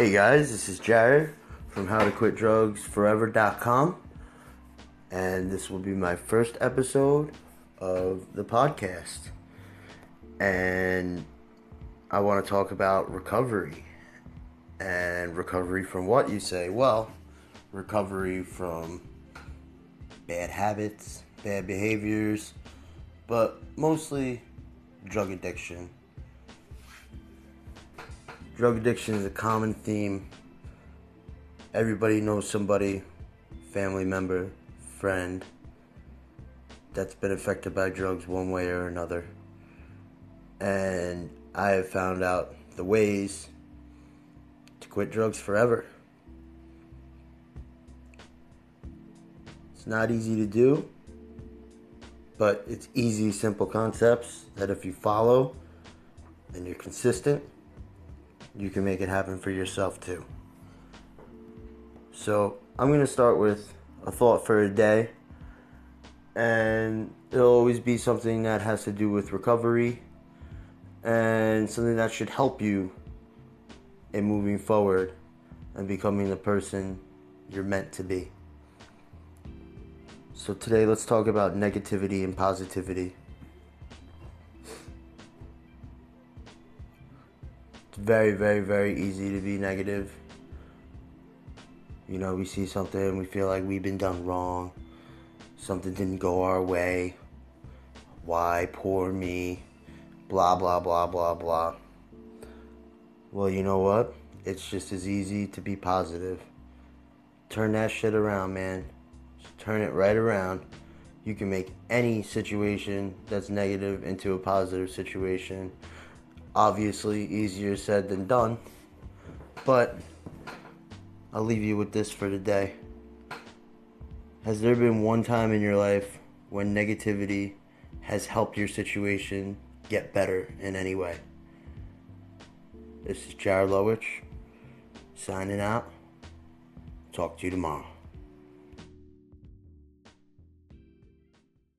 Hey guys, this is Jared from howtoquitdrugsforever.com and this will be my first episode of the podcast. And I want to talk about recovery. And recovery from what you say? Well, recovery from bad habits, bad behaviors, but mostly drug addiction Drug addiction is a common theme. Everybody knows somebody, family member, friend, that's been affected by drugs one way or another. And I have found out the ways to quit drugs forever. It's not easy to do, but it's easy, simple concepts that if you follow and you're consistent, you can make it happen for yourself too. So, I'm going to start with a thought for a day, and it'll always be something that has to do with recovery and something that should help you in moving forward and becoming the person you're meant to be. So, today let's talk about negativity and positivity. Very, very, very easy to be negative. You know, we see something, we feel like we've been done wrong, something didn't go our way. Why, poor me, blah, blah, blah, blah, blah. Well, you know what? It's just as easy to be positive. Turn that shit around, man. Just turn it right around. You can make any situation that's negative into a positive situation obviously easier said than done. But I'll leave you with this for today. Has there been one time in your life when negativity has helped your situation get better in any way? This is Jared Lowich signing out. Talk to you tomorrow.